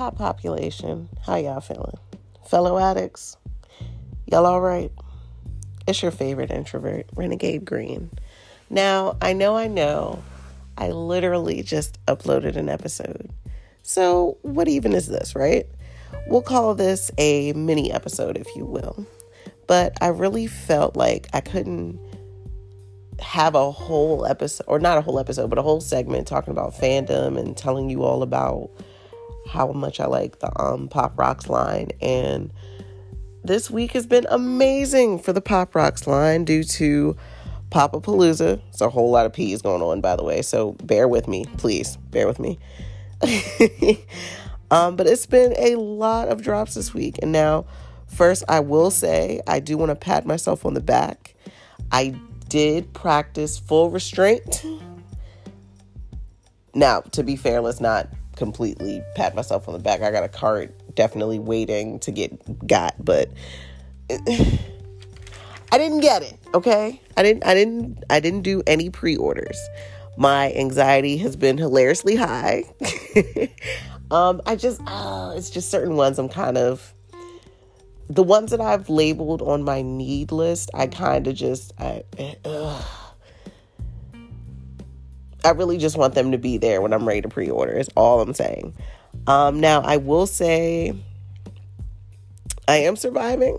pop population, how y'all feeling? Fellow addicts, y'all all right? It's your favorite introvert, Renegade Green. Now, I know, I know, I literally just uploaded an episode. So, what even is this, right? We'll call this a mini episode, if you will. But I really felt like I couldn't have a whole episode, or not a whole episode, but a whole segment talking about fandom and telling you all about how much I like the um, Pop Rocks line. And this week has been amazing for the Pop Rocks line due to Papa Palooza. It's a whole lot of P's going on, by the way. So bear with me, please. Bear with me. um, but it's been a lot of drops this week. And now, first, I will say I do want to pat myself on the back. I did practice full restraint. Now, to be fair, let's not completely pat myself on the back. I got a cart definitely waiting to get got, but I didn't get it, okay? I didn't I didn't I didn't do any pre-orders. My anxiety has been hilariously high. um I just uh, it's just certain ones I'm kind of the ones that I've labeled on my need list, I kind of just I uh, I really just want them to be there when I'm ready to pre-order. Is all I'm saying. Um, now I will say I am surviving,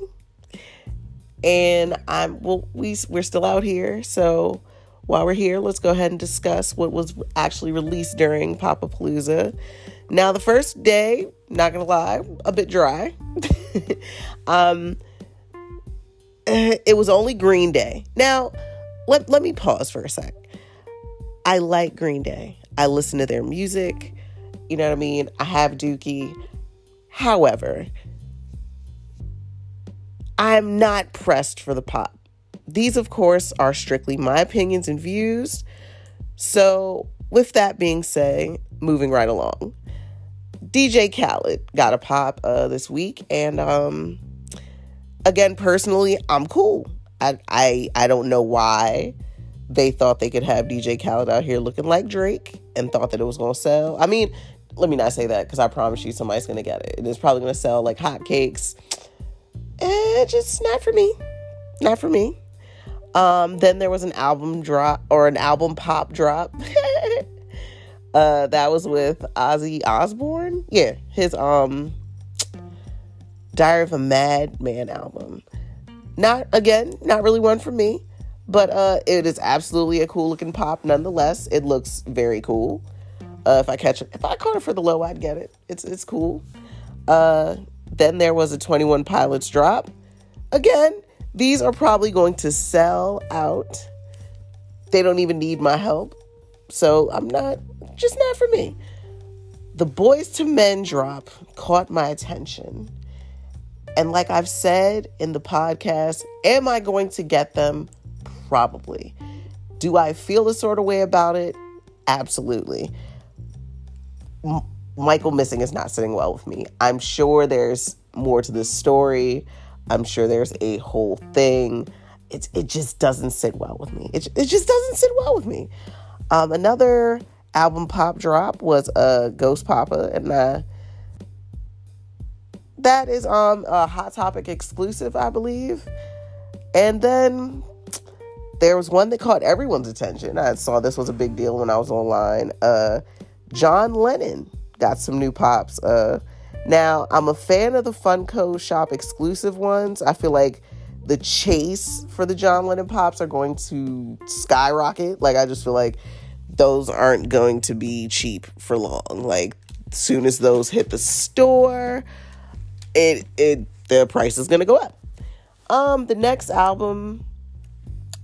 and I'm well. We we're still out here, so while we're here, let's go ahead and discuss what was actually released during Papa Palooza. Now, the first day, not gonna lie, a bit dry. um, it was only Green Day. Now, let, let me pause for a sec. I like Green Day. I listen to their music. You know what I mean? I have Dookie. However, I'm not pressed for the pop. These, of course, are strictly my opinions and views. So, with that being said, moving right along. DJ Khaled got a pop uh, this week, and um, again, personally, I'm cool. I, I I don't know why they thought they could have DJ Khaled out here looking like Drake and thought that it was gonna sell. I mean, let me not say that because I promise you somebody's gonna get it. And It's probably gonna sell like hotcakes. Eh, just not for me. Not for me. Um, then there was an album drop or an album pop drop. uh, that was with Ozzy Osbourne. Yeah, his um Diary of a Madman album. Not again, not really one for me, but uh, it is absolutely a cool looking pop nonetheless. It looks very cool. Uh, if I catch it, if I caught it for the low, I'd get it. It's it's cool. Uh, then there was a 21 Pilots drop. Again, these are probably going to sell out. They don't even need my help. So I'm not, just not for me. The Boyz II Men drop caught my attention. And like I've said in the podcast, am I going to get them? Probably. Do I feel a sort of way about it? Absolutely. M- Michael missing is not sitting well with me. I'm sure there's more to this story. I'm sure there's a whole thing. It, it just doesn't sit well with me. It, it just doesn't sit well with me. Um, another album pop drop was a uh, Ghost Papa, and uh, that is um a Hot Topic exclusive, I believe. And then there was one that caught everyone's attention. I saw this was a big deal when I was online. Uh, John Lennon got some new pops. Uh, now, I'm a fan of the Funko Shop exclusive ones. I feel like the chase for the John Lennon pops are going to skyrocket. Like, I just feel like those aren't going to be cheap for long. Like, soon as those hit the store, it it the price is gonna go up. Um, the next album,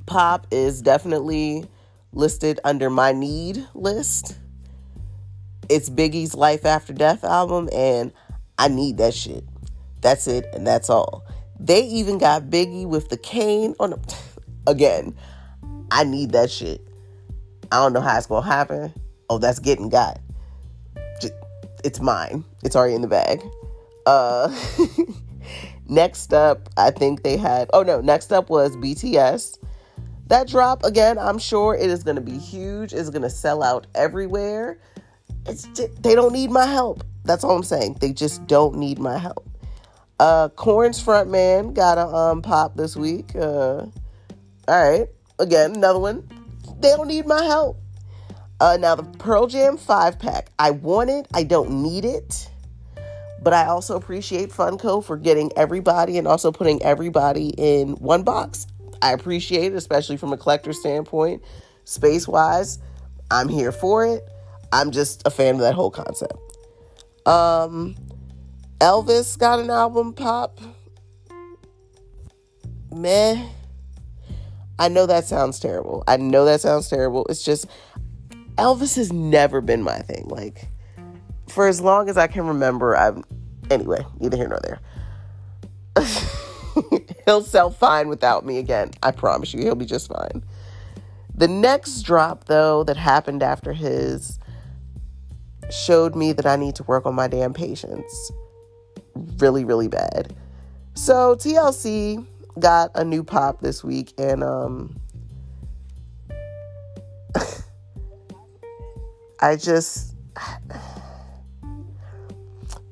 Pop, is definitely listed under my need list it's Biggie's Life After Death album, and I need that shit. That's it, and that's all. They even got Biggie with the cane on the. Again, I need that shit. I don't know how it's gonna happen. Oh, that's getting got. it's mine. It's already in the bag. Uh, next up, I think they had. Oh no, next up was BTS. That drop again. I'm sure it is gonna be huge. It's gonna sell out everywhere just, they don't need my help. That's all I'm saying. They just don't need my help. Uh, Korn's front man got a um pop this week. Uh, all right, again another one. They don't need my help. Uh, now the Pearl Jam five pack. I want it. I don't need it. But I also appreciate Funko for getting everybody and also putting everybody in one box. I appreciate it, especially from a collector standpoint. Space wise, I'm here for it. I'm just a fan of that whole concept. Um, Elvis got an album pop. Meh. I know that sounds terrible. I know that sounds terrible. It's just Elvis has never been my thing. Like for as long as I can remember, I'm anyway, neither here nor there. He'll sell fine without me again. I promise you, he'll be just fine. The next drop, though, that happened after his showed me that I need to work on my damn patience really, really bad. So TLC got a new pop this week, and um, I just.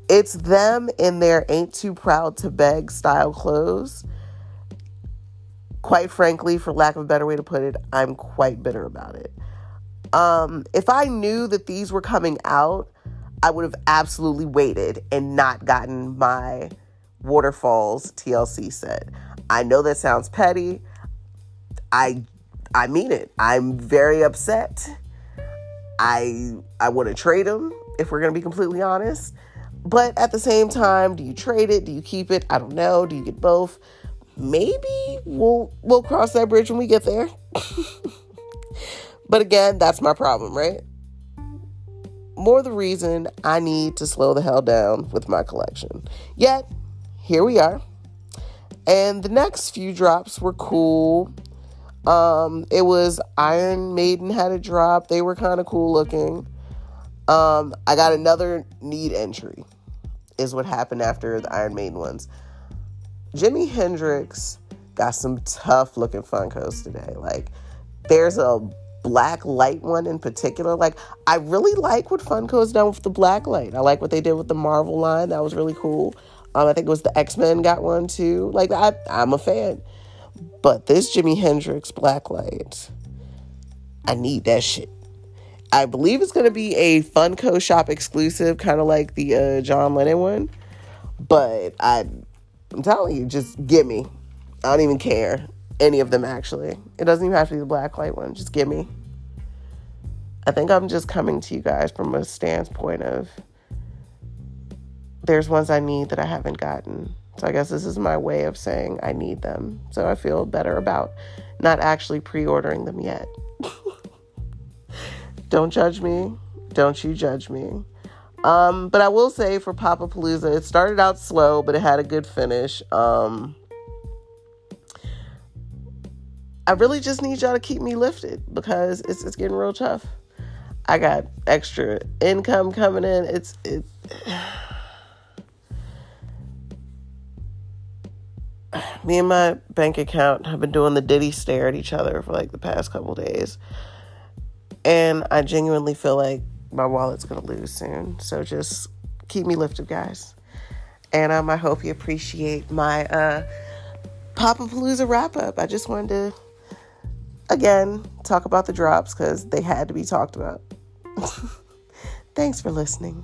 It's them in their ain't too proud to beg style clothes. Quite frankly, for lack of a better way to put it, I'm quite bitter about it. Um, if I knew that these were coming out, I would have absolutely waited and not gotten my Waterfalls TLC set. I know that sounds petty. I I mean it. I'm very upset. I I want to trade them if we're going to be completely honest. But at the same time, do you trade it? Do you keep it? I don't know. Do you get both? Maybe we'll we'll cross that bridge when we get there. but again, that's my problem, right? More the reason I need to slow the hell down with my collection. Yet, here we are. And the next few drops were cool. Um, it was Iron Maiden had a drop. They were kind of cool looking. Um, I got another need entry is what happened after the Iron Maiden ones. Jimi Hendrix got some tough looking Funkos today. Like, there's a black light one in particular. Like, I really like what Funko has done with the black light. I like what they did with the Marvel line. That was really cool. Um, I think it was the X Men got one too. Like, I, I'm a fan. But this Jimi Hendrix black light, I need that shit. I believe it's going to be a Funko shop exclusive, kind of like the uh, John Lennon one. But I, I'm telling you, just give me. I don't even care. Any of them, actually. It doesn't even have to be the black light one. Just give me. I think I'm just coming to you guys from a standpoint of there's ones I need that I haven't gotten. So I guess this is my way of saying I need them. So I feel better about not actually pre ordering them yet. Don't judge me. Don't you judge me. Um, but I will say for Papa Palooza, it started out slow, but it had a good finish. Um, I really just need y'all to keep me lifted because it's it's getting real tough. I got extra income coming in. It's it. Me and my bank account have been doing the Diddy stare at each other for like the past couple days. And I genuinely feel like my wallet's going to lose soon. So just keep me lifted, guys. And um, I hope you appreciate my uh, Papapalooza wrap up. I just wanted to, again, talk about the drops because they had to be talked about. Thanks for listening.